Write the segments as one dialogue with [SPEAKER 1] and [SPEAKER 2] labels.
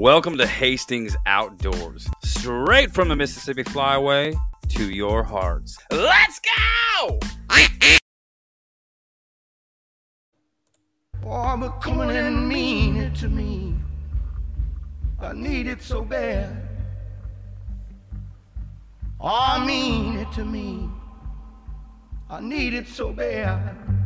[SPEAKER 1] Welcome to Hastings Outdoors, straight from the Mississippi Flyway to your hearts. Let's go!
[SPEAKER 2] But coming and mean it to me. I need it so bad. I mean it to me. I need it so bad.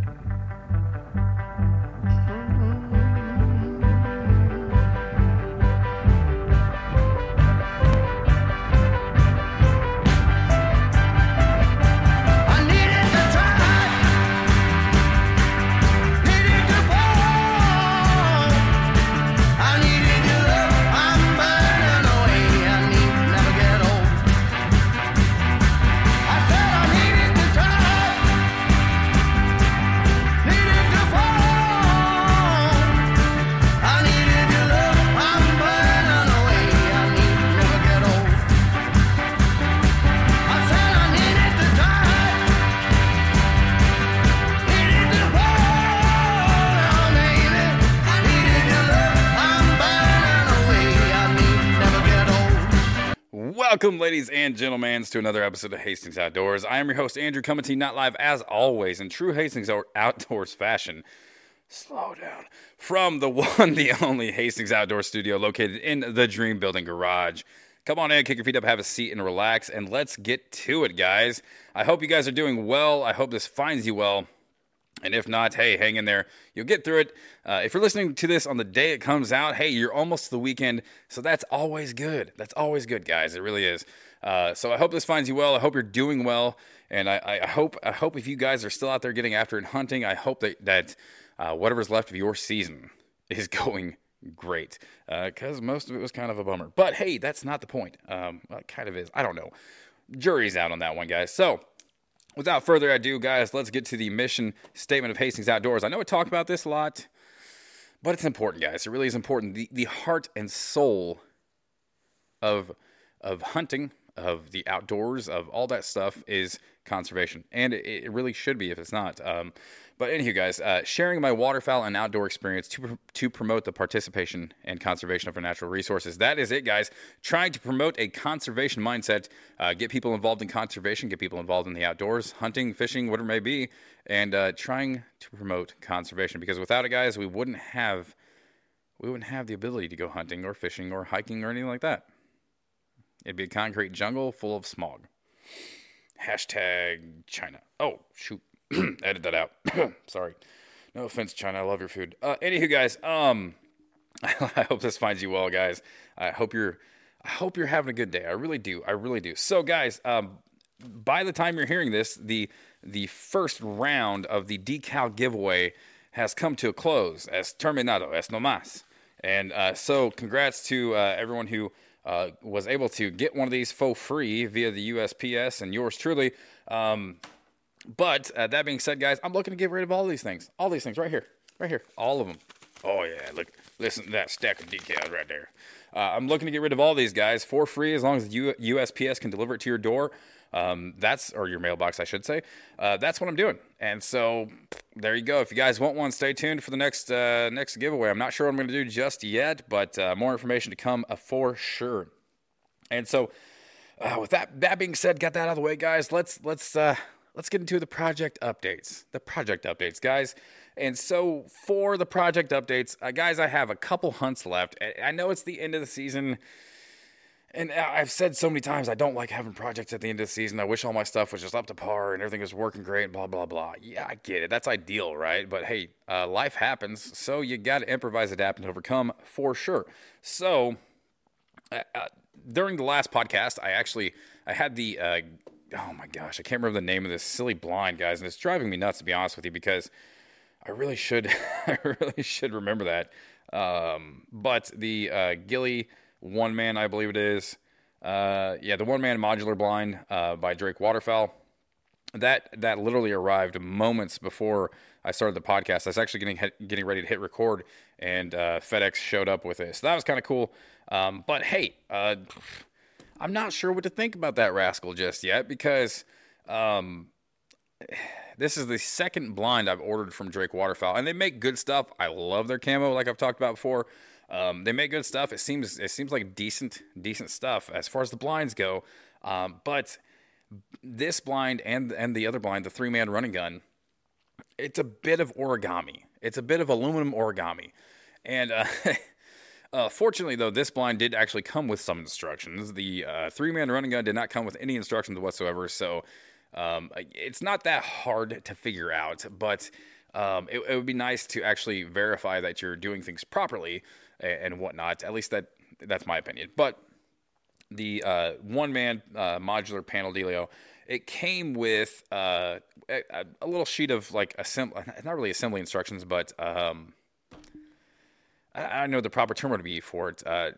[SPEAKER 1] Welcome, ladies and gentlemen, to another episode of Hastings Outdoors. I am your host, Andrew, coming to you not live as always in true Hastings Outdoors fashion. Slow down. From the one, the only Hastings Outdoor Studio located in the Dream Building Garage. Come on in, kick your feet up, have a seat, and relax, and let's get to it, guys. I hope you guys are doing well. I hope this finds you well. And if not, hey, hang in there. You'll get through it. Uh, if you're listening to this on the day it comes out, hey, you're almost to the weekend. So that's always good. That's always good, guys. It really is. Uh, so I hope this finds you well. I hope you're doing well. And I, I hope I hope if you guys are still out there getting after and hunting, I hope that, that uh, whatever's left of your season is going great. Because most of it was kind of a bummer. But hey, that's not the point. Um, well, kind of is. I don't know. Jury's out on that one, guys. So without further ado, guys, let's get to the mission statement of Hastings Outdoors. I know I talk about this a lot, but it's important, guys. It really is important. The, the heart and soul of of hunting, of the outdoors, of all that stuff is conservation, and it, it really should be if it's not. Um, but anywho, guys, uh, sharing my waterfowl and outdoor experience to to promote the participation and conservation of our natural resources. That is it, guys. Trying to promote a conservation mindset, uh, get people involved in conservation, get people involved in the outdoors, hunting, fishing, whatever it may be, and uh, trying to promote conservation. Because without it, guys, we wouldn't have we wouldn't have the ability to go hunting or fishing or hiking or anything like that. It'd be a concrete jungle full of smog. Hashtag China. Oh, shoot. Edit that out. Sorry. No offense, China. I love your food. Uh, anywho, guys, um, I hope this finds you well, guys. I hope you're, I hope you're having a good day. I really do. I really do. So, guys, um, by the time you're hearing this, the the first round of the decal giveaway has come to a close. Es terminado. Es no más. And uh, so, congrats to uh, everyone who uh, was able to get one of these for free via the USPS and yours truly. Um, but uh, that being said, guys, I'm looking to get rid of all these things. All these things right here, right here, all of them. Oh yeah, look, listen to that stack of decals right there. Uh, I'm looking to get rid of all these guys for free as long as the U- USPS can deliver it to your door. Um, that's or your mailbox, I should say. Uh, that's what I'm doing. And so there you go. If you guys want one, stay tuned for the next uh, next giveaway. I'm not sure what I'm going to do just yet, but uh, more information to come uh, for sure. And so, uh, with that that being said, got that out of the way, guys. Let's let's uh, let's get into the project updates. The project updates, guys. And so for the project updates, guys, I have a couple hunts left. I know it's the end of the season. And I- I've said so many times I don't like having projects at the end of the season. I wish all my stuff was just up to par and everything was working great, blah, blah, blah. Yeah, I get it. That's ideal, right? But hey, uh, life happens. So you got to improvise, adapt, and overcome for sure. So uh, uh, during the last podcast, I actually I had the uh, oh my gosh, I can't remember the name of this silly blind guys, and it's driving me nuts to be honest with you because I really should I really should remember that. Um, but the uh, Gilly one man, I believe it is, uh, yeah, the one man modular blind uh, by Drake Waterfowl that that literally arrived moments before I started the podcast. I was actually getting getting ready to hit record, and uh, FedEx showed up with it. So that was kind of cool. Um, but hey, uh, I'm not sure what to think about that rascal just yet because um, this is the second blind I've ordered from Drake Waterfowl, and they make good stuff. I love their camo, like I've talked about before. Um, they make good stuff. It seems it seems like decent decent stuff as far as the blinds go. Um, but this blind and and the other blind, the three man running gun, it's a bit of origami. It's a bit of aluminum origami, and uh, uh, fortunately though, this blind did actually come with some instructions. The uh, three man running gun did not come with any instructions whatsoever, so um, it's not that hard to figure out. But um, it, it would be nice to actually verify that you're doing things properly and, whatnot. At least that that's my opinion. But the uh, one man uh, modular panel dealio. It came with uh, a, a little sheet of like assembly, not really assembly instructions, but um, I, I know the proper term would be for it. Uh,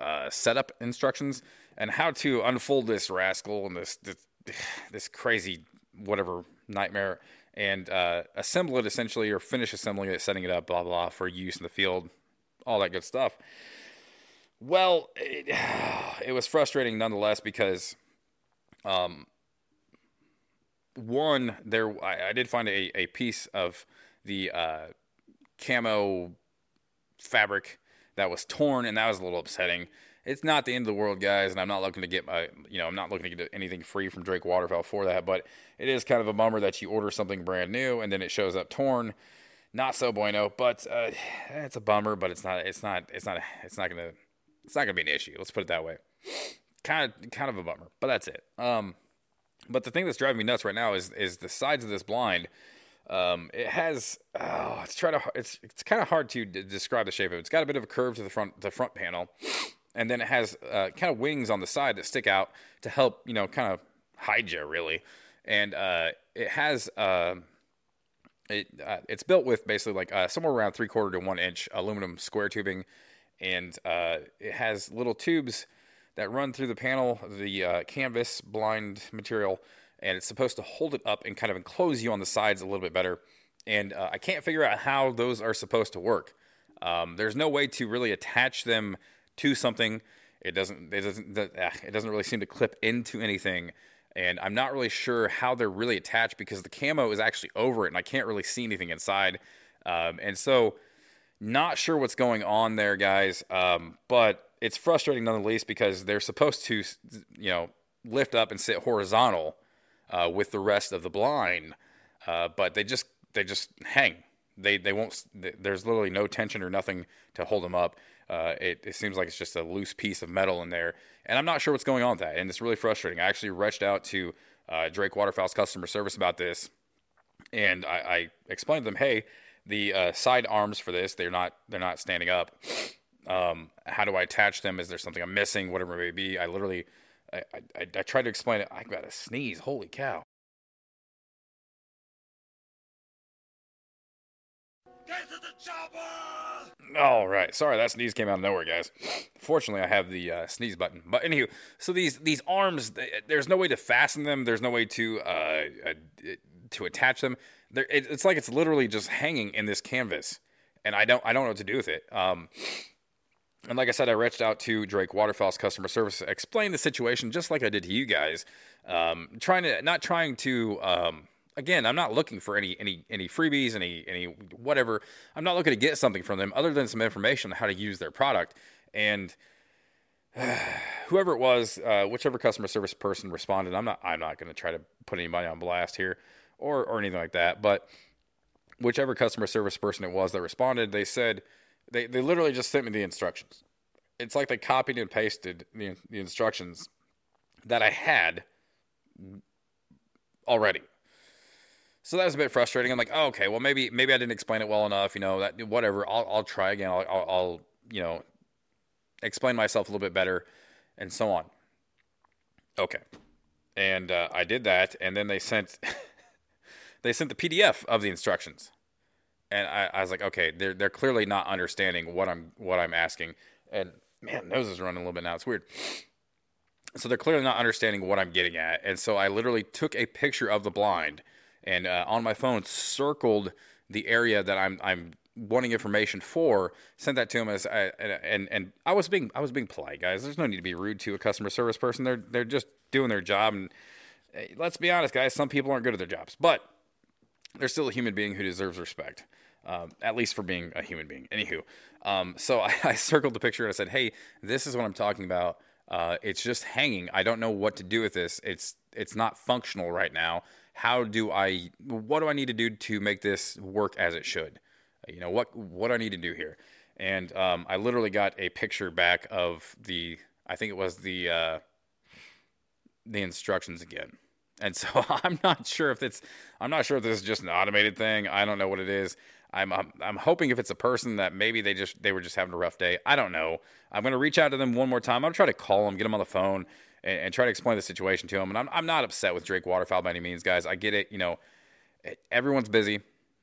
[SPEAKER 1] uh, setup instructions and how to unfold this rascal and this this, this crazy whatever nightmare and uh, assemble it essentially or finish assembling it, setting it up, blah blah, for use in the field, all that good stuff. Well, it, it was frustrating nonetheless because, um, one, there I, I did find a, a piece of the uh, camo fabric that was torn, and that was a little upsetting. It's not the end of the world, guys, and I'm not looking to get my, you know, I'm not looking to get anything free from Drake Waterfowl for that, but it is kind of a bummer that you order something brand new and then it shows up torn. Not so bueno, but uh, it's a bummer, but it's not, it's not, it's not, it's not gonna it's not gonna be an issue. Let's put it that way. Kind of, kind of a bummer, but that's it. Um, but the thing that's driving me nuts right now is is the sides of this blind. Um, it has, oh, it's trying to, it's it's kind of hard to d- describe the shape of it. It's got a bit of a curve to the front, the front panel, and then it has uh, kind of wings on the side that stick out to help, you know, kind of hide you really. And uh, it has, uh, it uh, it's built with basically like uh, somewhere around three quarter to one inch aluminum square tubing and uh, it has little tubes that run through the panel, the uh, canvas blind material, and it's supposed to hold it up and kind of enclose you on the sides a little bit better. And uh, I can't figure out how those are supposed to work. Um, there's no way to really attach them to something. It doesn't. It doesn't. It doesn't really seem to clip into anything. And I'm not really sure how they're really attached because the camo is actually over it, and I can't really see anything inside. Um, and so not sure what's going on there, guys. Um, but it's frustrating nonetheless because they're supposed to, you know, lift up and sit horizontal uh, with the rest of the blind, uh, but they just they just hang. They they won't. There's literally no tension or nothing to hold them up. Uh, it, it seems like it's just a loose piece of metal in there, and I'm not sure what's going on with that, and it's really frustrating. I actually reached out to uh, Drake Waterfowl's customer service about this, and I, I explained to them, hey the uh, side arms for this they're not they're not standing up. Um, how do i attach them? Is there something i'm missing? Whatever it may be. I literally i, I, I tried to explain it. I got a sneeze. Holy cow.
[SPEAKER 2] Chopper!
[SPEAKER 1] All right. Sorry that sneeze came out of nowhere guys. Fortunately i have the uh, sneeze button. But anywho so these these arms they, there's no way to fasten them. There's no way to uh, uh to attach them. It, it's like it's literally just hanging in this canvas, and I don't I don't know what to do with it. Um, and like I said, I reached out to Drake Waterfowl's customer service, explained the situation just like I did to you guys. Um, trying to not trying to um, again, I'm not looking for any any any freebies, any any whatever. I'm not looking to get something from them other than some information on how to use their product. And whoever it was, uh, whichever customer service person responded, I'm not I'm not going to try to put anybody on blast here or or anything like that. But whichever customer service person it was that responded, they said they, they literally just sent me the instructions. It's like they copied and pasted the, the instructions that I had already. So that was a bit frustrating. I'm like, oh, okay, well maybe maybe I didn't explain it well enough. You know that whatever. I'll I'll try again. I'll, I'll, I'll you know explain myself a little bit better, and so on. Okay, and uh, I did that, and then they sent they sent the PDF of the instructions, and I, I was like, okay, they're they're clearly not understanding what I'm what I'm asking, and man, nose is running a little bit now. It's weird. So they're clearly not understanding what I'm getting at, and so I literally took a picture of the blind, and uh, on my phone circled the area that I'm I'm wanting information for. Sent that to him as I, and and I was being I was being polite, guys. There's no need to be rude to a customer service person. They're they're just doing their job, and eh, let's be honest, guys. Some people aren't good at their jobs, but they're still a human being who deserves respect. um, at least for being a human being. Anywho, um, so I, I circled the picture and I said, "Hey, this is what I'm talking about. Uh, it's just hanging. I don't know what to do with this. It's it's not functional right now. How do I? What do I need to do to make this work as it should? You know what what do I need to do here?" And um, I literally got a picture back of the. I think it was the uh, the instructions again. And so I'm not sure if it's I'm not sure if this is just an automated thing. I don't know what it is. I'm, I'm I'm hoping if it's a person that maybe they just they were just having a rough day. I don't know. I'm gonna reach out to them one more time. I'm gonna try to call them, get them on the phone, and, and try to explain the situation to them. And I'm I'm not upset with Drake Waterfowl by any means, guys. I get it. You know, everyone's busy.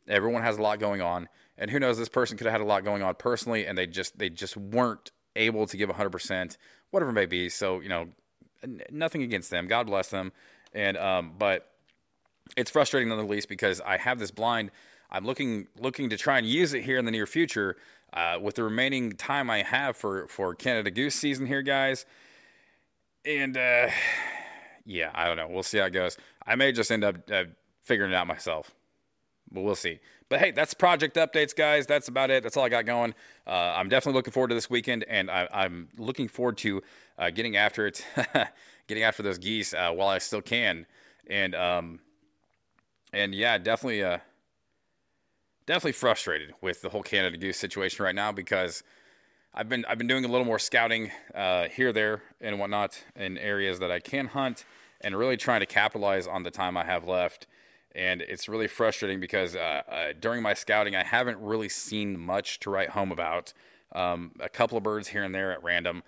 [SPEAKER 1] Everyone has a lot going on, and who knows? This person could have had a lot going on personally, and they just they just weren't able to give 100 percent, whatever it may be. So you know, n- nothing against them. God bless them. And um, but it's frustrating none the least because I have this blind. I'm looking looking to try and use it here in the near future uh, with the remaining time I have for for Canada Goose season here, guys. And uh, yeah, I don't know. We'll see how it goes. I may just end up uh, figuring it out myself, but we'll see. But hey, that's project updates, guys. That's about it. That's all I got going. Uh, I'm definitely looking forward to this weekend, and I, I'm looking forward to uh, getting after it, getting after those geese uh, while I still can. And um, and yeah, definitely, uh, definitely frustrated with the whole Canada Goose situation right now because I've been I've been doing a little more scouting uh, here, there, and whatnot in areas that I can hunt, and really trying to capitalize on the time I have left. And it's really frustrating because uh, uh, during my scouting, I haven't really seen much to write home about. Um, a couple of birds here and there at random,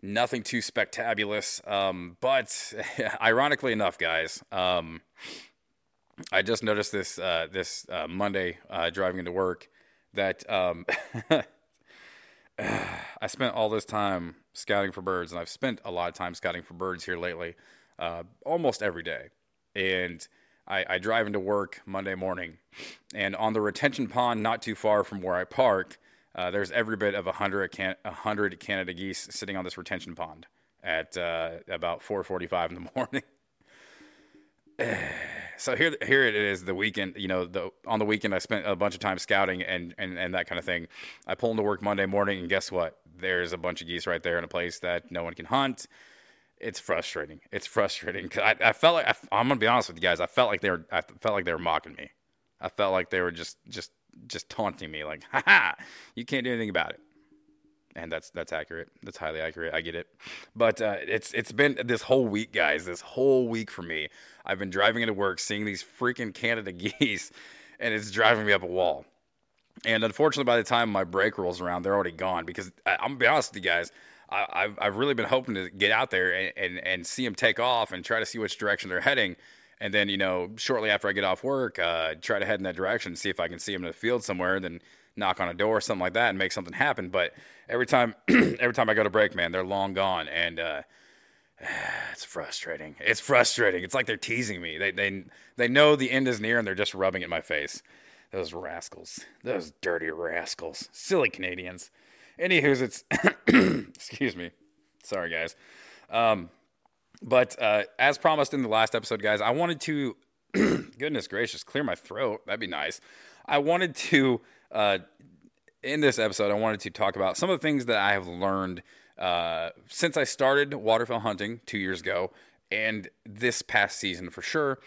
[SPEAKER 1] nothing too spectabulous. Um, but ironically enough, guys, um, I just noticed this uh, this uh, Monday uh, driving into work that um, I spent all this time scouting for birds, and I've spent a lot of time scouting for birds here lately, uh, almost every day. And I, I drive into work Monday morning, and on the retention pond, not too far from where I park, uh, there's every bit of a hundred can- a hundred Canada geese sitting on this retention pond at uh, about 4:45 in the morning. so here here it is the weekend you know the on the weekend i spent a bunch of time scouting and and, and that kind of thing. I pull into work monday morning and guess what? There's a bunch of geese right there in a place that no one can hunt. It's frustrating. It's frustrating. Because I, I felt like I, i'm gonna be honest with you guys i felt like they were i felt like they were mocking me. I felt like they were just just just taunting me like ha ha you can't do anything about it and that's that's accurate. That's highly accurate. I get it, but uh, it's it's been this whole week, guys. This whole week for me, I've been driving into work, seeing these freaking Canada geese, and it's driving me up a wall. And unfortunately, by the time my break rolls around, they're already gone. Because I, I'm gonna be honest with you guys, I, I've I've really been hoping to get out there and, and and see them take off and try to see which direction they're heading. And then, you know, shortly after I get off work, uh, try to head in that direction, and see if I can see them in the field somewhere. Then knock on a door or something like that and make something happen. But every time, every time I go to break, man, they're long gone, and uh, it's frustrating. It's frustrating. It's like they're teasing me. They they they know the end is near, and they're just rubbing it in my face. Those rascals, those dirty rascals, silly Canadians. Anywho's, it's excuse me. Sorry, guys. Um, but uh, as promised in the last episode, guys, I wanted to, goodness gracious, clear my throat. That'd be nice. I wanted to uh, in this episode, I wanted to talk about some of the things that I have learned uh, since I started waterfowl hunting two years ago and this past season for sure,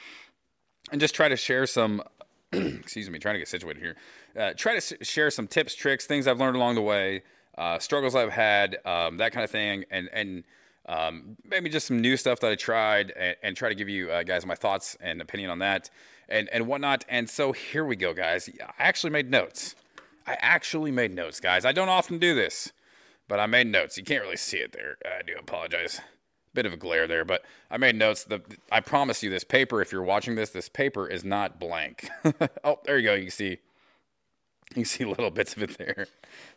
[SPEAKER 1] and just try to share some. excuse me, trying to get situated here. Uh, try to s- share some tips, tricks, things I've learned along the way, uh, struggles I've had, um, that kind of thing, and and um, maybe just some new stuff that I tried, and, and try to give you uh, guys my thoughts and opinion on that, and and whatnot. And so here we go, guys. I actually made notes. I actually made notes, guys. I don't often do this, but I made notes. You can't really see it there. I do apologize. Bit of a glare there, but I made notes. The I promise you, this paper. If you're watching this, this paper is not blank. oh, there you go. You can see. You can see little bits of it there.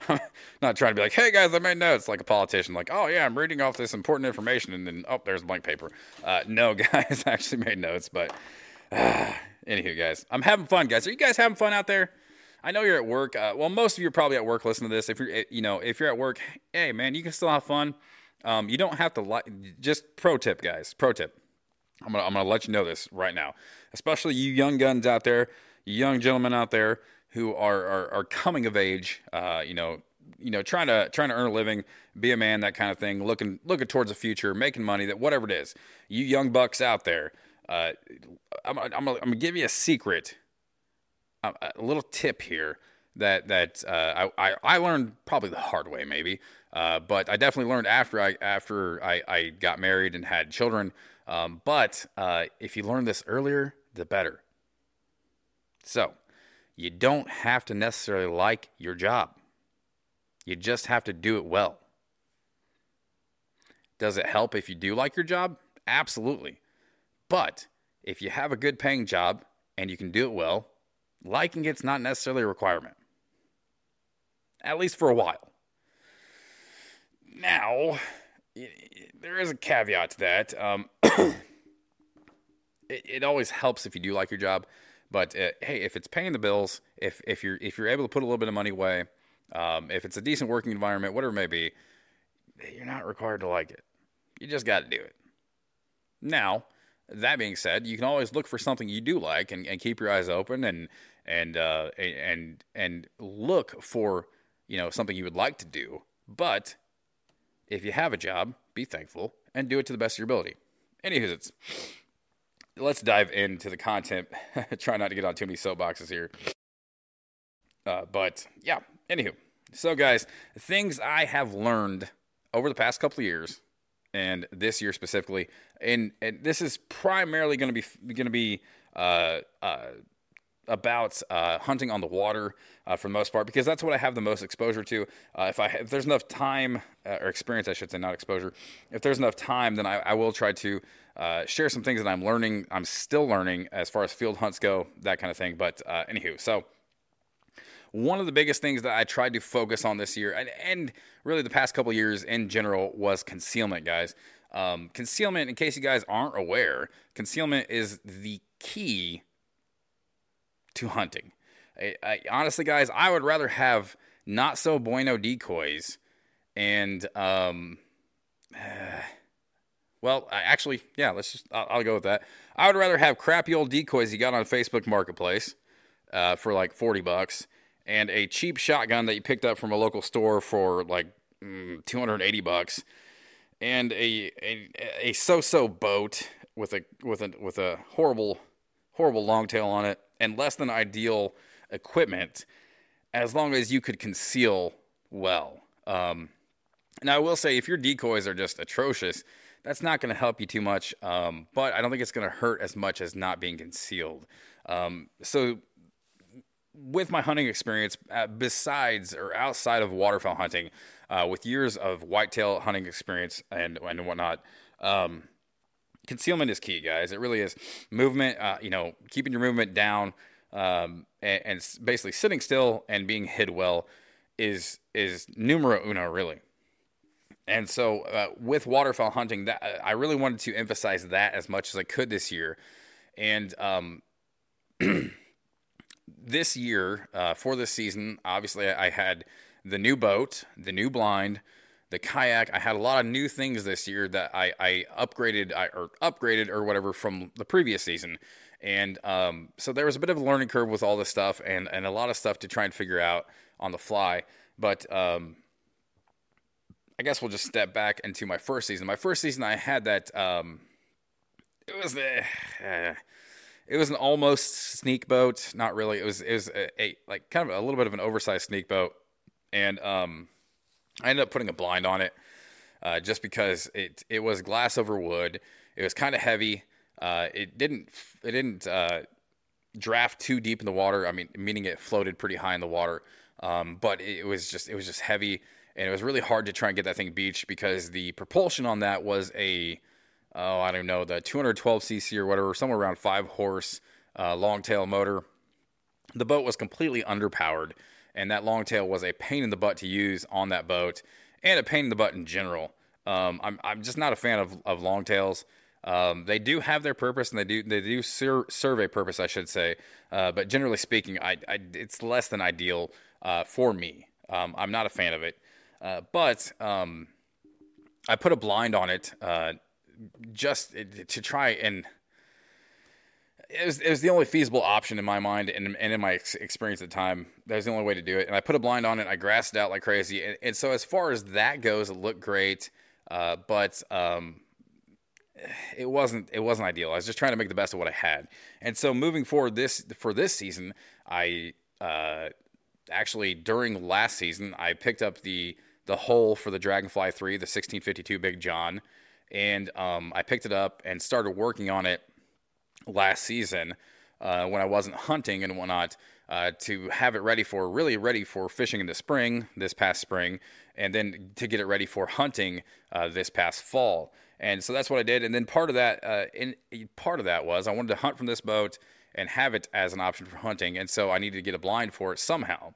[SPEAKER 1] I'm not trying to be like, "Hey guys, I made notes," like a politician. Like, "Oh yeah, I'm reading off this important information," and then oh, there's blank paper. Uh, no, guys, I actually made notes, but uh, anywho, guys, I'm having fun, guys. Are you guys having fun out there? I know you're at work. Uh, well, most of you are probably at work listening to this. If you're, you know, if you're at work, hey man, you can still have fun. Um, you don't have to like. Just pro tip, guys. Pro tip. I'm gonna I'm gonna let you know this right now, especially you young guns out there, you young gentlemen out there who are are, are coming of age, uh, you know, you know, trying to trying to earn a living, be a man, that kind of thing, looking looking towards the future, making money, that whatever it is, you young bucks out there, uh, I'm, I'm, I'm gonna give you a secret, a, little tip here that that uh, I, I I learned probably the hard way, maybe, uh, but I definitely learned after I after I, I got married and had children. Um, but uh, if you learn this earlier, the better. So, you don't have to necessarily like your job. You just have to do it well. Does it help if you do like your job? Absolutely. But if you have a good paying job and you can do it well, liking it's not necessarily a requirement. At least for a while. Now, there is a caveat to that. Um, it, it always helps if you do like your job, but uh, hey, if it's paying the bills, if if you're if you're able to put a little bit of money away, um, if it's a decent working environment, whatever it may be, you're not required to like it. You just got to do it. Now, that being said, you can always look for something you do like and, and keep your eyes open and and uh, and and look for you know something you would like to do. But if you have a job, be thankful and do it to the best of your ability. Anywho, it's let's dive into the content. Try not to get on too many soapboxes here. Uh, but yeah, anywho. So, guys, things I have learned over the past couple of years, and this year specifically, and, and this is primarily going to be going to be uh, uh, about uh, hunting on the water uh, for the most part because that's what I have the most exposure to. Uh, if I if there's enough time uh, or experience, I should say, not exposure. If there's enough time, then I, I will try to uh, share some things that I'm learning. I'm still learning as far as field hunts go, that kind of thing. But uh, anywho, so one of the biggest things that I tried to focus on this year, and, and really the past couple years in general, was concealment, guys. Um, concealment, in case you guys aren't aware, concealment is the key to hunting. I, I, honestly, guys, I would rather have not so bueno decoys and, um, well, I, actually, yeah, let's just, I'll, I'll go with that. I would rather have crappy old decoys you got on Facebook Marketplace uh, for like 40 bucks and a cheap shotgun that you picked up from a local store for like mm, 280 bucks and a, a, a so-so boat with a, with a, with a horrible, horrible long tail on it and less than ideal equipment as long as you could conceal well. Um, now, I will say, if your decoys are just atrocious, that's not going to help you too much, um, but I don't think it's going to hurt as much as not being concealed. Um, so, with my hunting experience, uh, besides or outside of waterfowl hunting, uh, with years of whitetail hunting experience and and whatnot, um, concealment is key, guys. It really is. Movement, uh, you know, keeping your movement down um, and, and basically sitting still and being hid well is is numero uno, really. And so, uh, with waterfowl hunting, that I really wanted to emphasize that as much as I could this year. And um, this year, uh, for this season, obviously, I had the new boat, the new blind, the kayak. I had a lot of new things this year that I, I upgraded I, or upgraded or whatever from the previous season. And um, so there was a bit of a learning curve with all this stuff and, and a lot of stuff to try and figure out on the fly. But um, I guess we'll just step back into my first season. My first season, I had that. Um, it was the. Uh, it was an almost sneak boat. Not really. It was. It was a, a like kind of a little bit of an oversized sneak boat, and um, I ended up putting a blind on it, uh, just because it it was glass over wood. It was kind of heavy. Uh, it didn't. It didn't uh, draft too deep in the water. I mean, meaning it floated pretty high in the water. Um, but it was just it was just heavy, and it was really hard to try and get that thing beached because the propulsion on that was a oh I don't know the 212 cc or whatever, somewhere around five horse uh, long tail motor. The boat was completely underpowered, and that long tail was a pain in the butt to use on that boat, and a pain in the butt in general. Um, I'm I'm just not a fan of of long tails. Um, they do have their purpose, and they do they do ser- serve a purpose, I should say. Uh, but generally speaking, I, I it's less than ideal uh, for me. Um, I'm not a fan of it. Uh, but um, I put a blind on it uh, just to try and it was, it was the only feasible option in my mind and, and in my ex- experience at the time. That was the only way to do it. And I put a blind on it. I grassed it out like crazy. And, and so as far as that goes, it looked great. Uh, but um, it wasn't it wasn't ideal. I was just trying to make the best of what I had. And so moving forward this for this season, I uh, actually during last season I picked up the the hull for the Dragonfly 3, the 1652 Big John, and um, I picked it up and started working on it last season uh, when I wasn't hunting and whatnot uh, to have it ready for really ready for fishing in the spring this past spring and then to get it ready for hunting uh, this past fall and so that's what I did and then part of that uh, in part of that was I wanted to hunt from this boat and have it as an option for hunting and so I needed to get a blind for it somehow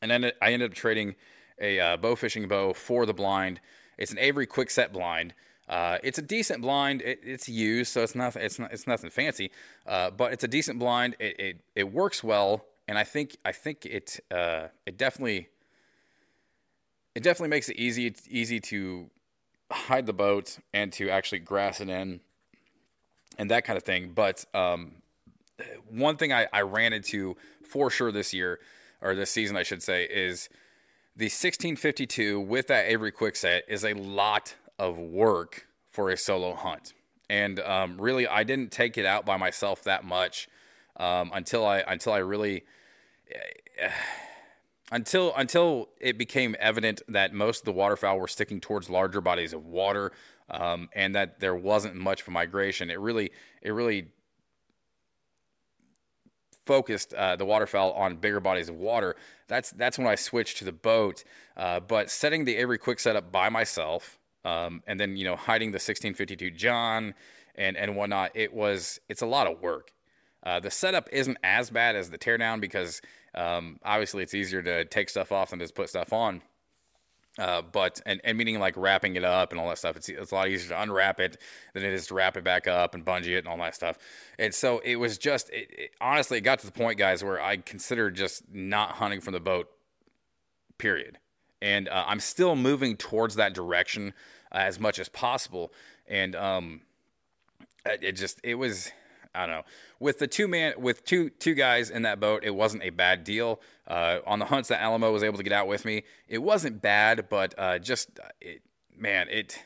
[SPEAKER 1] and then I ended up trading a uh, bow fishing bow for the blind. It's an Avery Quickset blind. Uh, it's a decent blind. It, it's used, so it's not it's not it's nothing fancy, uh, but it's a decent blind. It, it it works well, and I think I think it uh, it definitely it definitely makes it easy easy to hide the boat and to actually grass it in and that kind of thing. But um, one thing I, I ran into for sure this year, or this season, I should say, is the 1652 with that Avery Quickset is a lot of work for a solo hunt. And um, really, I didn't take it out by myself that much um, until I until I really until until it became evident that most of the waterfowl were sticking towards larger bodies of water, um, and that there wasn't much a migration. It really it really focused uh, the waterfowl on bigger bodies of water. That's that's when I switched to the boat. Uh, but setting the Avery Quick setup by myself, um, and then you know hiding the 1652 John and and whatnot, it was it's a lot of work. Uh, the setup isn't as bad as the teardown because um, obviously it's easier to take stuff off than just put stuff on. Uh, but and, and meaning like wrapping it up and all that stuff. It's it's a lot easier to unwrap it than it is to wrap it back up and bungee it and all that stuff. And so it was just it, it, honestly, it got to the point, guys, where I considered just not hunting from the boat. Period. And uh, I'm still moving towards that direction as much as possible. And um, it it just it was I don't know. With the two man with two two guys in that boat it wasn't a bad deal. Uh, on the hunts that Alamo was able to get out with me it wasn't bad but uh, just it, man it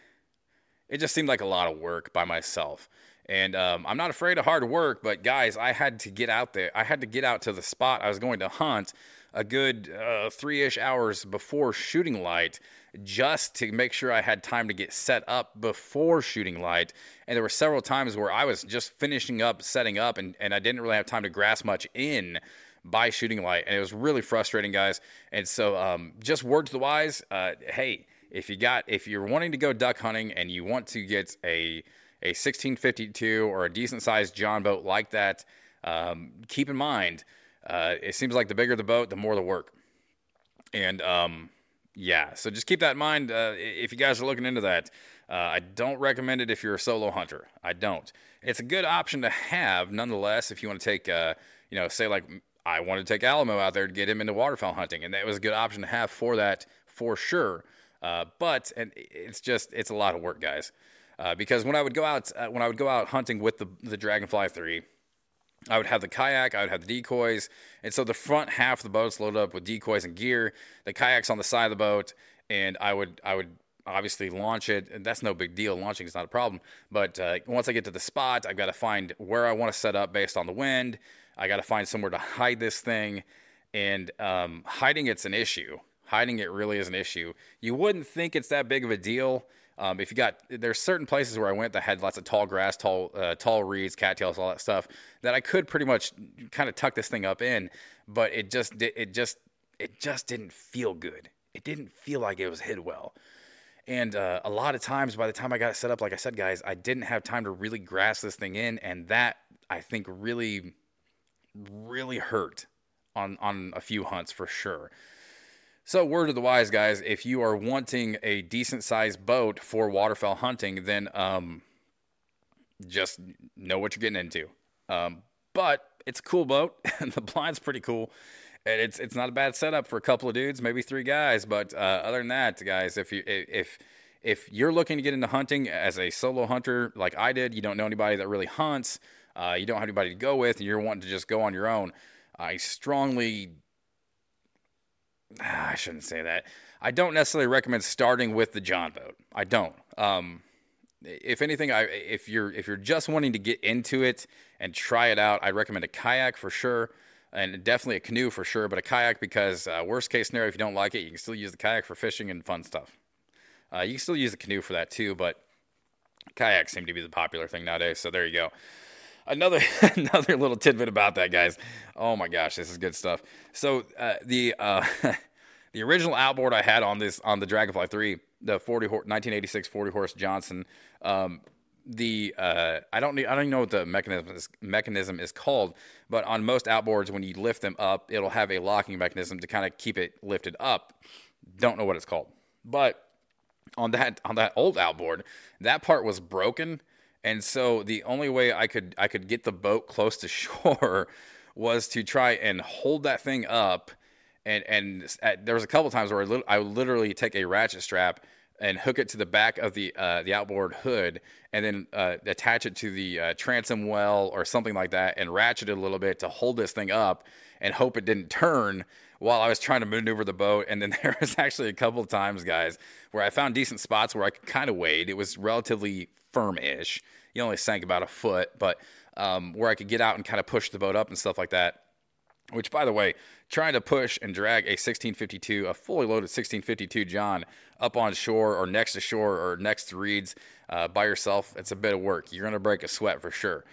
[SPEAKER 1] it just seemed like a lot of work by myself. And um, I'm not afraid of hard work but guys I had to get out there I had to get out to the spot I was going to hunt a good uh, three-ish hours before shooting light just to make sure I had time to get set up before shooting light. And there were several times where I was just finishing up, setting up, and, and I didn't really have time to grasp much in by shooting light. And it was really frustrating, guys. And so, um, just words to the wise uh, hey, if you got, if you're wanting to go duck hunting and you want to get a, a 1652 or a decent sized John boat like that, um, keep in mind, uh, it seems like the bigger the boat, the more the work. And um, yeah, so just keep that in mind uh, if you guys are looking into that. Uh, I don't recommend it if you're a solo hunter. I don't. It's a good option to have, nonetheless, if you want to take, uh, you know, say like I wanted to take Alamo out there to get him into waterfowl hunting, and that was a good option to have for that for sure. Uh, but and it's just it's a lot of work, guys. Uh, because when I would go out when I would go out hunting with the the Dragonfly three, I would have the kayak, I would have the decoys, and so the front half of the boat's loaded up with decoys and gear. The kayak's on the side of the boat, and I would I would obviously launch it. And that's no big deal. Launching is not a problem. But uh, once I get to the spot, I've got to find where I want to set up based on the wind. I got to find somewhere to hide this thing, and um, hiding it's an issue. Hiding it really is an issue. You wouldn't think it's that big of a deal. Um, if you got there's certain places where I went that had lots of tall grass, tall uh, tall reeds, cattails, all that stuff that I could pretty much kind of tuck this thing up in, but it just it just it just didn't feel good. It didn't feel like it was hid well. And uh, a lot of times, by the time I got it set up, like I said, guys, I didn't have time to really grasp this thing in, and that I think really, really hurt on on a few hunts for sure. So, word of the wise, guys, if you are wanting a decent sized boat for waterfowl hunting, then um, just know what you're getting into. Um, but it's a cool boat, and the blind's pretty cool. And it's it's not a bad setup for a couple of dudes, maybe three guys. But uh, other than that, guys, if you if if you're looking to get into hunting as a solo hunter like I did, you don't know anybody that really hunts. uh, you don't have anybody to go with, and you're wanting to just go on your own, I strongly I shouldn't say that. I don't necessarily recommend starting with the John boat. I don't. Um, if anything, I if you're if you're just wanting to get into it and try it out, I'd recommend a kayak for sure, and definitely a canoe for sure. But a kayak because uh, worst case scenario, if you don't like it, you can still use the kayak for fishing and fun stuff. Uh, you can still use the canoe for that too, but kayaks seem to be the popular thing nowadays. So there you go another another little tidbit about that, guys. Oh my gosh, this is good stuff. So uh, the uh, the original outboard I had on this on the Dragonfly three, the 40 horse, 1986 40 horse Johnson. Um, the uh, I don't need, I don't even know what the mechanism is, mechanism is called, but on most outboards, when you lift them up, it'll have a locking mechanism to kind of keep it lifted up. Don't know what it's called, but on that on that old outboard, that part was broken and so the only way I could I could get the boat close to shore was to try and hold that thing up. And and at, there was a couple times where I, lit- I would literally take a ratchet strap and hook it to the back of the uh, the outboard hood, and then uh, attach it to the uh, transom well or something like that, and ratchet it a little bit to hold this thing up, and hope it didn't turn while I was trying to maneuver the boat. And then there was actually a couple of times, guys, where I found decent spots where I could kind of wade. It was relatively firm-ish. You only sank about a foot, but um, where I could get out and kind of push the boat up and stuff like that. Which, by the way, trying to push and drag a 1652, a fully loaded 1652 John, up on shore or next to shore or next to reeds uh, by yourself, it's a bit of work. You're going to break a sweat for sure.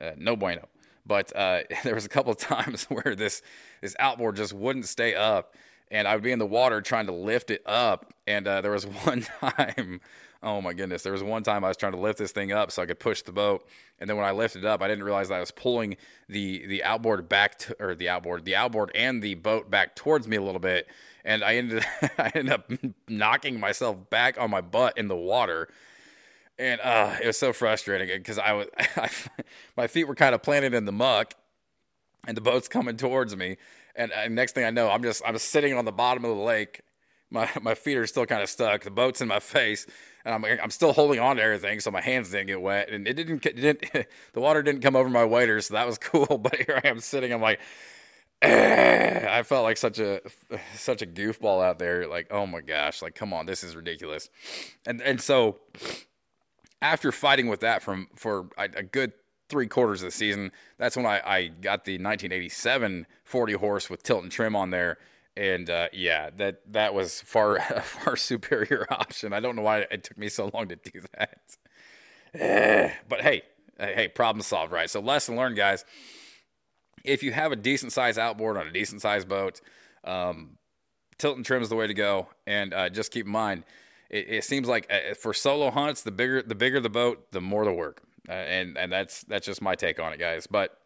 [SPEAKER 1] Uh, no bueno. But uh, there was a couple of times where this this outboard just wouldn't stay up, and I would be in the water trying to lift it up. And uh, there was one time, oh my goodness, there was one time I was trying to lift this thing up so I could push the boat, and then when I lifted up, I didn't realize that I was pulling the the outboard back to, or the outboard, the outboard and the boat back towards me a little bit, and I ended I ended up knocking myself back on my butt in the water and uh, it was so frustrating because I was, I, my feet were kind of planted in the muck, and the boat's coming towards me, and, and next thing I know, I'm just I'm sitting on the bottom of the lake. My my feet are still kind of stuck. The boat's in my face, and I'm I'm still holding on to everything, so my hands didn't get wet, and it didn't, it didn't the water didn't come over my waders, so that was cool. But here I am sitting, I'm like. I felt like such a such a goofball out there. Like, oh my gosh, like come on, this is ridiculous. And and so after fighting with that from for a, a good three quarters of the season, that's when I, I got the 1987 40 horse with tilt and trim on there. And uh, yeah, that that was far far superior option. I don't know why it took me so long to do that. But hey, hey, problem solved, right? So lesson learned, guys. If you have a decent size outboard on a decent size boat, um, tilt and trim is the way to go. And uh, just keep in mind, it, it seems like uh, for solo hunts, the bigger the bigger the boat, the more the work. Uh, and and that's that's just my take on it, guys. But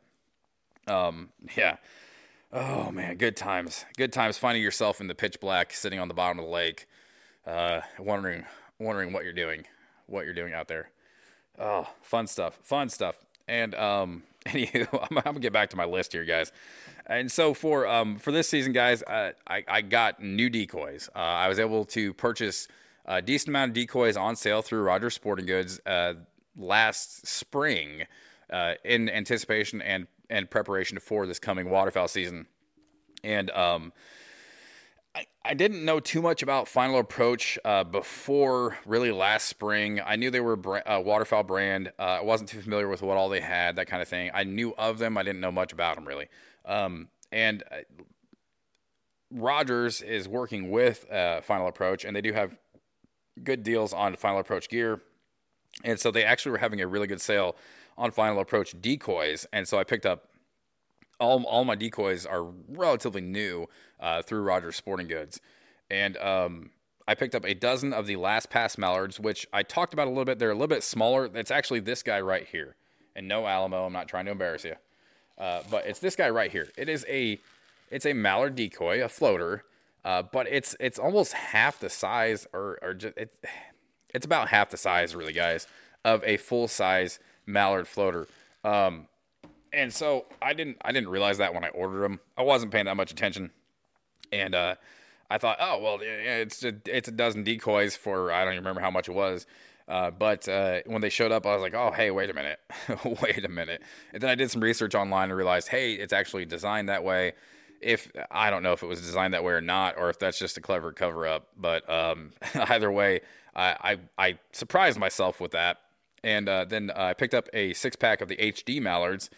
[SPEAKER 1] um, yeah. Oh man, good times. Good times finding yourself in the pitch black, sitting on the bottom of the lake, uh, wondering wondering what you're doing, what you're doing out there. Oh, fun stuff, fun stuff. And um, anywho, I'm, I'm gonna get back to my list here, guys. And so for um for this season, guys, uh, I I got new decoys. Uh, I was able to purchase a decent amount of decoys on sale through Rogers Sporting Goods uh, last spring uh, in anticipation and and preparation for this coming waterfowl season. And um, I, I didn't know too much about Final Approach uh, before really last spring. I knew they were a uh, waterfowl brand. Uh, I wasn't too familiar with what all they had, that kind of thing. I knew of them. I didn't know much about them really. Um, and uh, Rogers is working with uh, Final Approach, and they do have good deals on Final Approach gear. And so they actually were having a really good sale on Final Approach decoys. And so I picked up all, all my decoys are relatively new uh, through Rogers Sporting Goods. And um, I picked up a dozen of the Last Pass Mallards, which I talked about a little bit. They're a little bit smaller. It's actually this guy right here. And no Alamo, I'm not trying to embarrass you. Uh, but it's this guy right here. It is a it's a mallard decoy, a floater, uh, but it's it's almost half the size, or or just it's it's about half the size, really, guys, of a full size mallard floater. Um, and so I didn't I didn't realize that when I ordered them. I wasn't paying that much attention, and uh, I thought, oh well, it's a, it's a dozen decoys for I don't even remember how much it was. Uh, but uh, when they showed up, I was like, oh hey, wait a minute, wait a minute. And then I did some research online and realized, hey, it's actually designed that way. If I don't know if it was designed that way or not, or if that's just a clever cover up, but um, either way, I, I I surprised myself with that. And uh, then I picked up a six pack of the HD mallards,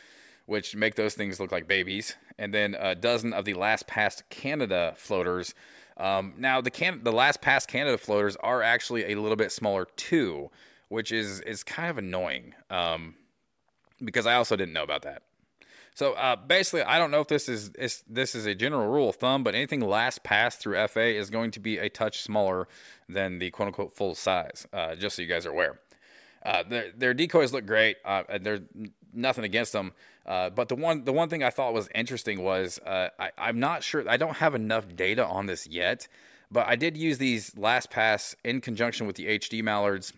[SPEAKER 1] which make those things look like babies, and then a dozen of the Last Pass Canada floaters. Um, now the can the Last Pass Canada floaters are actually a little bit smaller too, which is is kind of annoying um, because I also didn't know about that. So uh, basically, I don't know if this is, is this is a general rule of thumb, but anything last pass through FA is going to be a touch smaller than the quote unquote full size. Uh, just so you guys are aware. Uh, their, their decoys look great. Uh, there's nothing against them. Uh, but the one the one thing I thought was interesting was uh, I, I'm not sure. I don't have enough data on this yet, but I did use these last pass in conjunction with the HD mallards,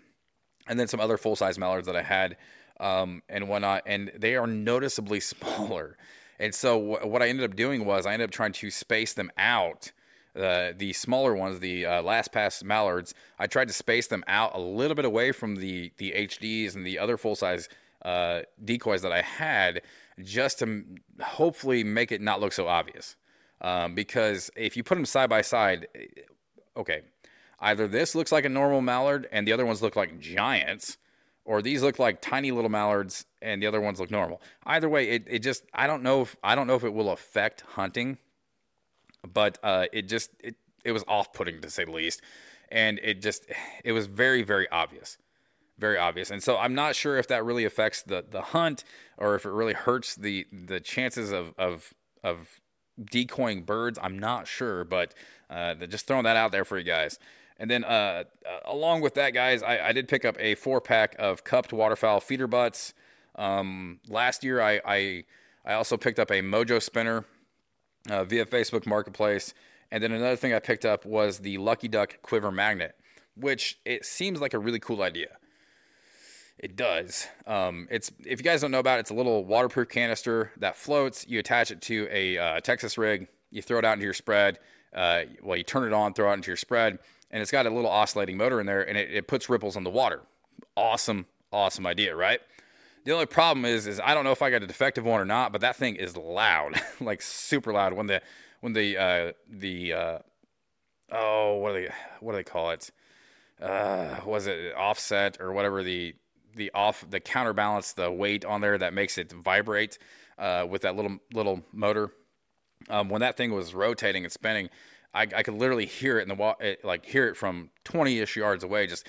[SPEAKER 1] and then some other full size mallards that I had um, and whatnot, and they are noticeably smaller. And so wh- what I ended up doing was I ended up trying to space them out. The smaller ones, the uh, last pass mallards, I tried to space them out a little bit away from the the HDs and the other full size uh, decoys that I had, just to hopefully make it not look so obvious. Um, because if you put them side by side, eh, okay, either this looks like a normal mallard and the other ones look like giants, or these look like tiny little mallards and the other ones look normal. Either way, it, it just I don't know if I don't know if it will affect hunting, but uh, it just it it was off putting to say the least, and it just it was very very obvious, very obvious. And so I'm not sure if that really affects the the hunt or if it really hurts the the chances of of of decoying birds. I'm not sure, but uh, just throwing that out there for you guys. And then, uh, uh, along with that, guys, I, I, did pick up a four pack of cupped waterfowl feeder butts. Um, last year, I, I, I also picked up a Mojo spinner uh, via Facebook Marketplace. And then another thing I picked up was the Lucky Duck quiver magnet, which it seems like a really cool idea. It does. Um, it's if you guys don't know about it, it's a little waterproof canister that floats. You attach it to a uh, Texas rig. You throw it out into your spread. Uh, well, you turn it on, throw it into your spread, and it's got a little oscillating motor in there, and it, it puts ripples on the water. Awesome, awesome idea, right? The only problem is, is I don't know if I got a defective one or not, but that thing is loud, like super loud. When the when the uh, the uh, oh what do they what do they call it? Uh, was it offset or whatever the the off the counterbalance the weight on there that makes it vibrate uh, with that little little motor. Um, when that thing was rotating and spinning, I, I could literally hear it in the wa- it, like hear it from twenty ish yards away, just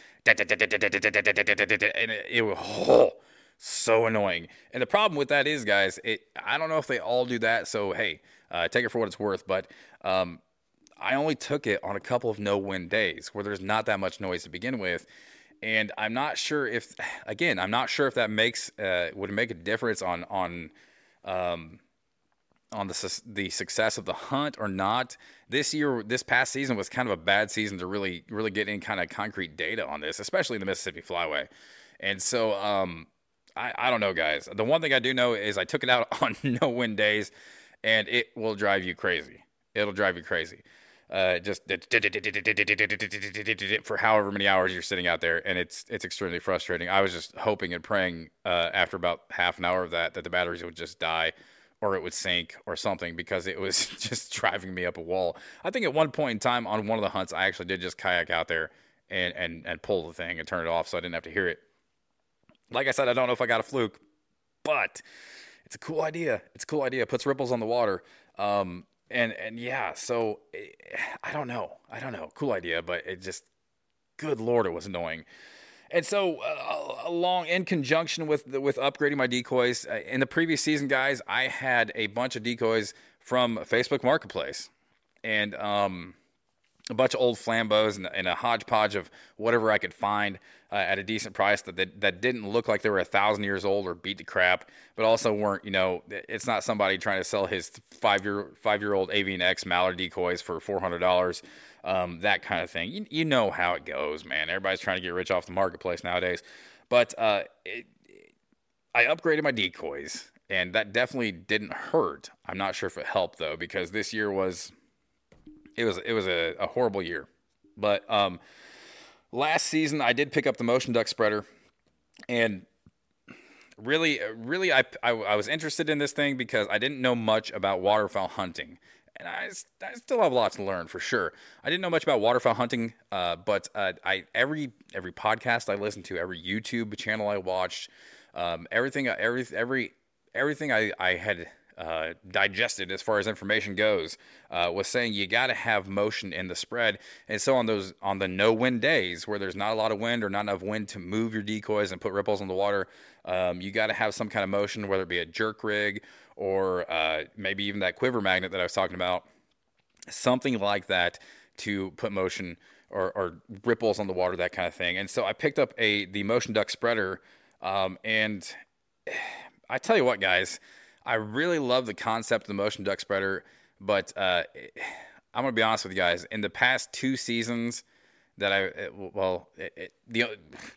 [SPEAKER 1] and it, it was oh, so annoying. And the problem with that is, guys, it I don't know if they all do that. So hey, uh, take it for what it's worth. But um, I only took it on a couple of no wind days where there's not that much noise to begin with. And I'm not sure if, again, I'm not sure if that makes uh, would make a difference on on um, on the su- the success of the hunt or not. This year, this past season was kind of a bad season to really really get any kind of concrete data on this, especially in the Mississippi Flyway. And so, um, I, I don't know, guys. The one thing I do know is I took it out on no wind days, and it will drive you crazy. It'll drive you crazy. Uh, just for however many hours you're sitting out there, and it's it's extremely frustrating. I was just hoping and praying uh, after about half an hour of that that the batteries would just die, or it would sink or something because it was just driving me up a wall. I think at one point in time on one of the hunts, I actually did just kayak out there and and and pull the thing and turn it off so I didn't have to hear it. Like I said, I don't know if I got a fluke, but it's a cool idea. It's a cool idea. It puts ripples on the water. Um, and and yeah, so eh, I don't know. I don't know. Cool idea, but it just, good lord, it was annoying. And so, uh, along in conjunction with with upgrading my decoys uh, in the previous season, guys, I had a bunch of decoys from Facebook Marketplace, and um, a bunch of old flambeaux and, and a hodgepodge of whatever I could find uh, at a decent price that, that that didn't look like they were a thousand years old or beat the crap, but also weren't. You know, it's not somebody trying to sell his five year five year old Avian X Mallard decoys for four hundred dollars. Um, that kind of thing. You, you know how it goes, man. Everybody's trying to get rich off the marketplace nowadays. But uh, it, I upgraded my decoys, and that definitely didn't hurt. I'm not sure if it helped though, because this year was it was it was a, a horrible year. But um, last season I did pick up the motion duck spreader, and really, really, I, I I was interested in this thing because I didn't know much about waterfowl hunting. And I, I, still have a lot to learn for sure. I didn't know much about waterfowl hunting, uh, but uh, I every every podcast I listened to, every YouTube channel I watched, um, everything every every everything I I had uh, digested as far as information goes uh, was saying you got to have motion in the spread. And so on those on the no wind days where there's not a lot of wind or not enough wind to move your decoys and put ripples in the water, um, you got to have some kind of motion, whether it be a jerk rig or uh, maybe even that quiver magnet that I was talking about, something like that to put motion or, or ripples on the water, that kind of thing. And so I picked up a the motion duck spreader, um, and I tell you what, guys, I really love the concept of the motion duck spreader, but uh, I'm gonna be honest with you guys. In the past two seasons that I, it- well, it, it, the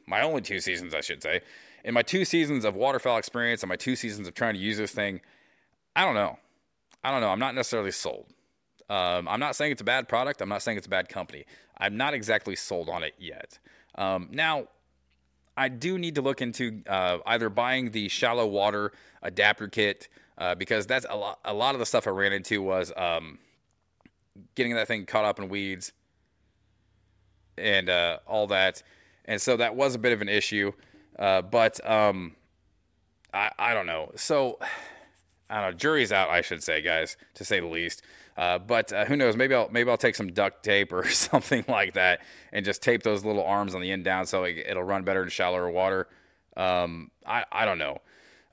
[SPEAKER 1] my only two seasons, I should say, in my two seasons of waterfowl experience and my two seasons of trying to use this thing, I don't know, I don't know. I'm not necessarily sold. Um, I'm not saying it's a bad product. I'm not saying it's a bad company. I'm not exactly sold on it yet. Um, now, I do need to look into uh, either buying the shallow water adapter kit uh, because that's a lot. A lot of the stuff I ran into was um, getting that thing caught up in weeds and uh, all that, and so that was a bit of an issue. Uh, but um, I, I don't know. So I don't know. Jury's out, I should say, guys, to say the least. Uh, but uh, who knows? Maybe I'll maybe I'll take some duct tape or something like that and just tape those little arms on the end down so it, it'll run better in shallower water. Um, I I don't know.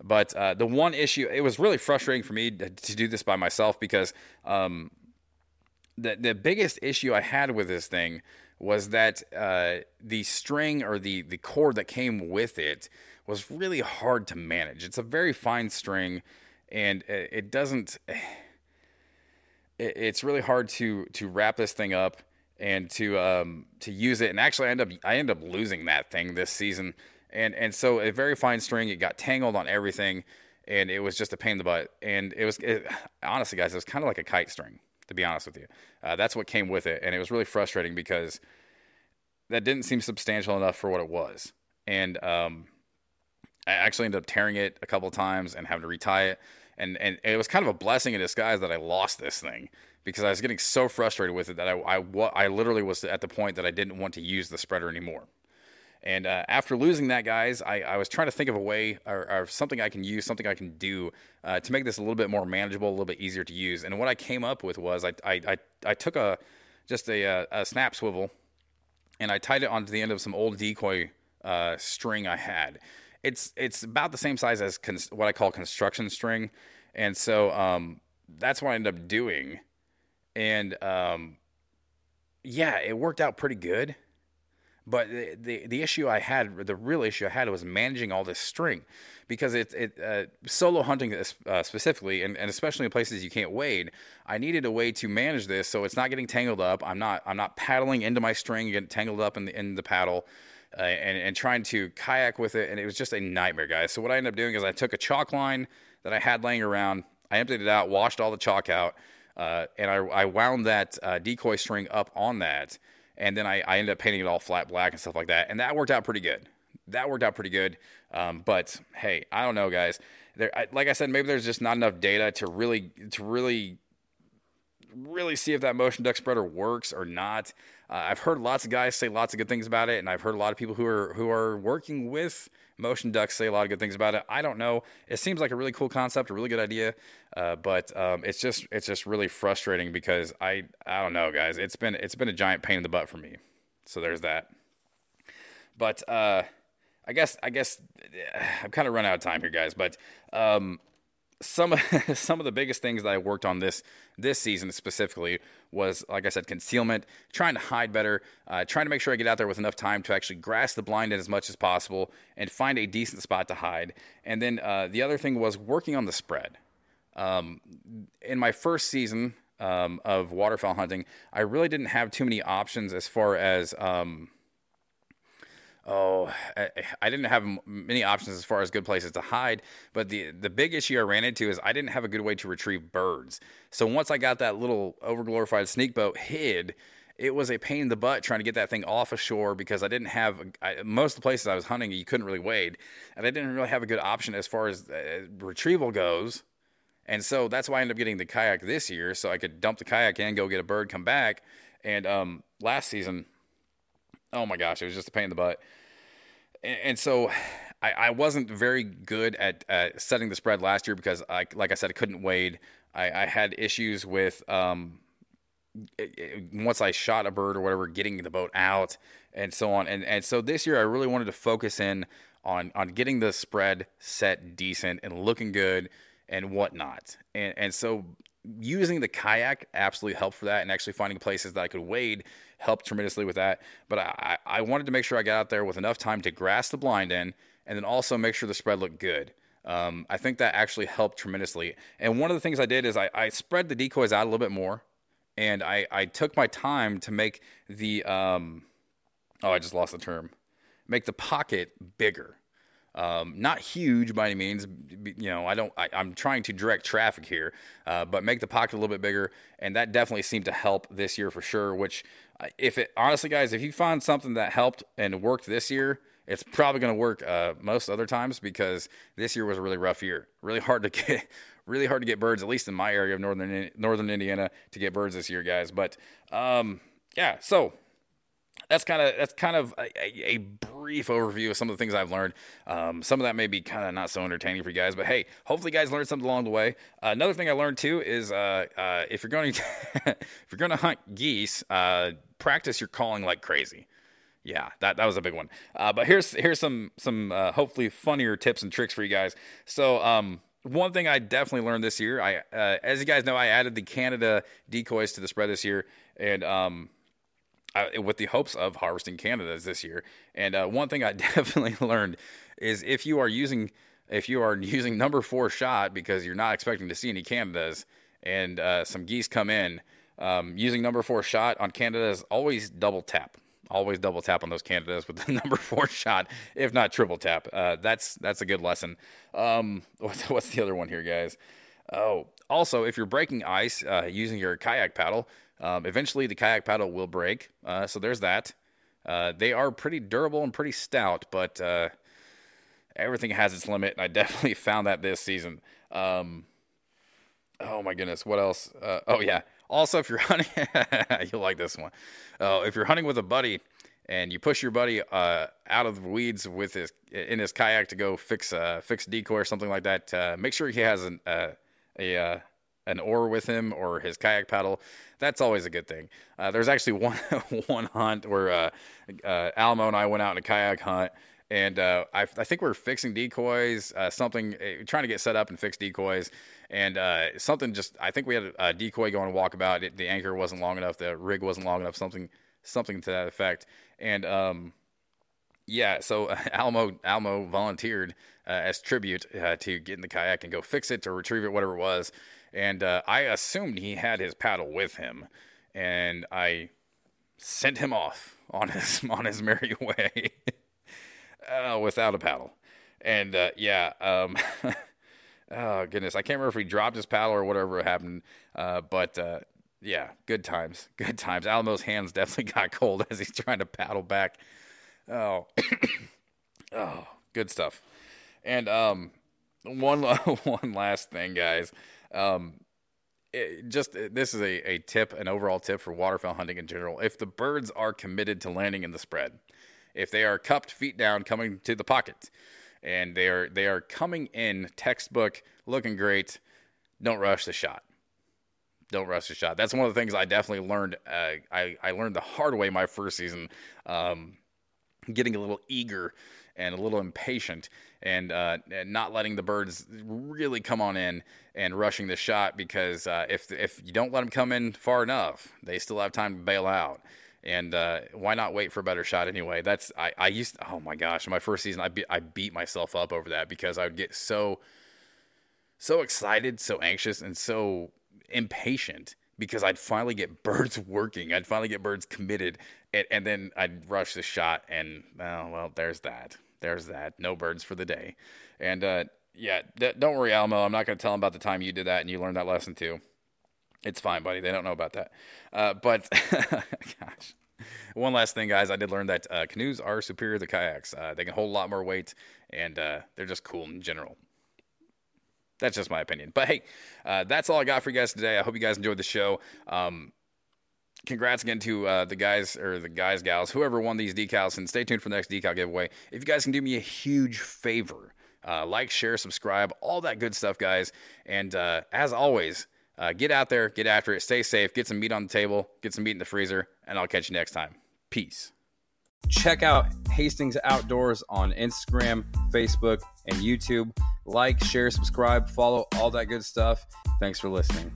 [SPEAKER 1] But uh, the one issue, it was really frustrating for me to, to do this by myself because um, the the biggest issue I had with this thing was that uh, the string or the the cord that came with it was really hard to manage. It's a very fine string, and it, it doesn't. It, it's really hard to to wrap this thing up and to um, to use it. And actually, I end up I end up losing that thing this season. And and so a very fine string. It got tangled on everything, and it was just a pain in the butt. And it was it, honestly, guys, it was kind of like a kite string to be honest with you. Uh, that's what came with it, and it was really frustrating because that didn't seem substantial enough for what it was. And um, I actually ended up tearing it a couple times and having to retie it. And and it was kind of a blessing in disguise that I lost this thing because I was getting so frustrated with it that I I, I literally was at the point that I didn't want to use the spreader anymore. And uh, after losing that, guys, I, I was trying to think of a way or, or something I can use, something I can do uh, to make this a little bit more manageable, a little bit easier to use. And what I came up with was I, I, I, I took a just a, uh, a snap swivel and I tied it onto the end of some old decoy uh, string I had. It's it's about the same size as cons- what I call construction string, and so um, that's what I ended up doing. And um, yeah, it worked out pretty good. But the, the the issue I had, the real issue I had, was managing all this string, because it it uh, solo hunting uh, specifically, and, and especially in places you can't wade. I needed a way to manage this so it's not getting tangled up. I'm not I'm not paddling into my string, getting tangled up in the in the paddle, uh, and and trying to kayak with it, and it was just a nightmare, guys. So what I ended up doing is I took a chalk line that I had laying around, I emptied it out, washed all the chalk out, uh, and I I wound that uh, decoy string up on that and then I, I ended up painting it all flat black and stuff like that, and that worked out pretty good. That worked out pretty good. Um, but hey, I don't know, guys. There, I, like I said, maybe there's just not enough data to really to really really see if that motion duck spreader works or not. Uh, I've heard lots of guys say lots of good things about it, and I've heard a lot of people who are who are working with motion ducks say a lot of good things about it. I don't know. It seems like a really cool concept, a really good idea, uh, but um, it's just it's just really frustrating because I I don't know, guys. It's been it's been a giant pain in the butt for me. So there's that. But uh, I guess I guess I'm kind of run out of time here, guys. But um, some of some of the biggest things that I worked on this this season specifically was, like I said, concealment, trying to hide better, uh, trying to make sure I get out there with enough time to actually grass the blind in as much as possible and find a decent spot to hide. And then uh, the other thing was working on the spread. Um, in my first season um, of waterfowl hunting, I really didn't have too many options as far as um, oh, I, I didn't have many options as far as good places to hide. But the the big issue I ran into is I didn't have a good way to retrieve birds. So once I got that little overglorified sneak boat hid, it was a pain in the butt trying to get that thing off ashore because I didn't have I, most of the places I was hunting you couldn't really wade, and I didn't really have a good option as far as uh, retrieval goes. And so that's why I ended up getting the kayak this year, so I could dump the kayak in, go get a bird, come back. And um, last season, oh my gosh, it was just a pain in the butt. And, so I, I, wasn't very good at, at, setting the spread last year because, I, like I said, I couldn't wade. I, I had issues with um, it, it, once I shot a bird or whatever, getting the boat out and so on. And and so this year I really wanted to focus in on on getting the spread set decent and looking good and whatnot. And and so using the kayak absolutely helped for that, and actually finding places that I could wade helped tremendously with that. But I, I wanted to make sure I got out there with enough time to grass the blind in, and then also make sure the spread looked good. Um, I think that actually helped tremendously. And one of the things I did is I, I spread the decoys out a little bit more, and I, I took my time to make the um, oh I just lost the term, make the pocket bigger. Um, not huge by any means. You know, I don't. I, am trying to direct traffic here, uh, but make the pocket a little bit bigger, and that definitely seemed to help this year for sure. Which, uh, if it honestly, guys, if you find something that helped and worked this year, it's probably going to work uh, most other times because this year was a really rough year. Really hard to get, really hard to get birds. At least in my area of northern northern Indiana, to get birds this year, guys. But um, yeah, so that's kind of that's kind of a, a, brief overview of some of the things I've learned. Um, some of that may be kind of not so entertaining for you guys, but hey, hopefully you guys learned something along the way. Uh, another thing I learned too is uh, uh, if you're going to if you're going to hunt geese, uh, practice your calling like crazy. Yeah, that, that was a big one. Uh, but here's here's some some uh, hopefully funnier tips and tricks for you guys. So um, one thing I definitely learned this year, I as you guys know, I added the Canada decoys to the spread this year, and um, with the hopes of harvesting Canadas this year. And uh, one thing I definitely learned is if you are using if you are using number four shot because you're not expecting to see any Canadas and uh, some geese come in, um, using number four shot on Canadas always double tap. Always double tap on those Canadas with the number four shot, if not triple tap. Uh, that's that's a good lesson. Um, what's, what's the other one here, guys? Oh, also, if you're breaking ice uh, using your kayak paddle, um, eventually, the kayak paddle will break, uh, so there's that. Uh, they are pretty durable and pretty stout, but uh, everything has its limit, and I definitely found that this season. Um, oh my goodness, what else? Uh, oh yeah. Also, if you're hunting, you'll like this one. Uh, if you're hunting with a buddy and you push your buddy uh, out of the weeds with his in his kayak to go fix fix decoy or something like that, make sure he has an, a an oar with him or his kayak paddle. That's always a good thing. Uh, there's actually one one hunt where uh, uh, Alamo and I went out in a kayak hunt, and uh, I, I, think we are fixing decoys, uh, something uh, trying to get set up and fix decoys, and something just I think we had a decoy going walkabout. It, the anchor wasn't long enough, the rig wasn't long enough, something something to that effect, and um, yeah, so Alamo Alamo volunteered as tribute to get in the kayak and go fix it or retrieve it, whatever it was and uh, I assumed he had his paddle with him, and I sent him off on his on his merry way uh, without a paddle. And uh, yeah, um, oh goodness, I can't remember if he dropped his paddle or whatever happened, uh, but uh, yeah, good times, good times. Alamo's hands definitely got cold as he's trying to paddle back. Oh, oh, good stuff. And um, one one last thing, guys. Um, it just this is a, a tip, an overall tip for waterfowl hunting in general. If the birds are committed to landing in the spread, if they are cupped feet down, coming to the pocket, and they are they are coming in textbook, looking great, don't rush the shot. Don't rush the shot. That's one of the things I definitely learned. Uh, I I learned the hard way my first season, um, getting a little eager and a little impatient and, uh, and not letting the birds really come on in and rushing the shot because uh, if if you don't let them come in far enough, they still have time to bail out. And uh, why not wait for a better shot anyway? That's I, I used to, oh my gosh, in my first season I be, I beat myself up over that because I would get so so excited, so anxious, and so impatient because I'd finally get birds working. I'd finally get birds committed, and, then I'd rush the shot, and oh, well, there's that. There's that. No birds for the day. And uh, yeah, don't worry, Alamo. I'm not going to tell them about the time you did that and you learned that lesson too. It's fine, buddy. They don't know about that. Uh, but gosh, one last thing, guys. I did learn that uh, canoes are superior to kayaks. Uh, they can hold a lot more weight, and uh, they're just cool in general. That's just my opinion. But hey, uh, that's all I got for you guys today. I hope you guys enjoyed the show. Um, congrats again to uh, the guys or the guys, gals, whoever won these decals, and stay tuned for the next decal giveaway. If you guys can do me a huge favor, uh, like, share, subscribe, all that good stuff, guys. And uh, as always, uh, get out there, get after it, stay safe, get some meat on the table, get some meat in the freezer, and I'll catch you next time. Peace. Check out Hastings Outdoors on Instagram, Facebook, and YouTube. Like, share, subscribe, follow all that good stuff. Thanks for listening.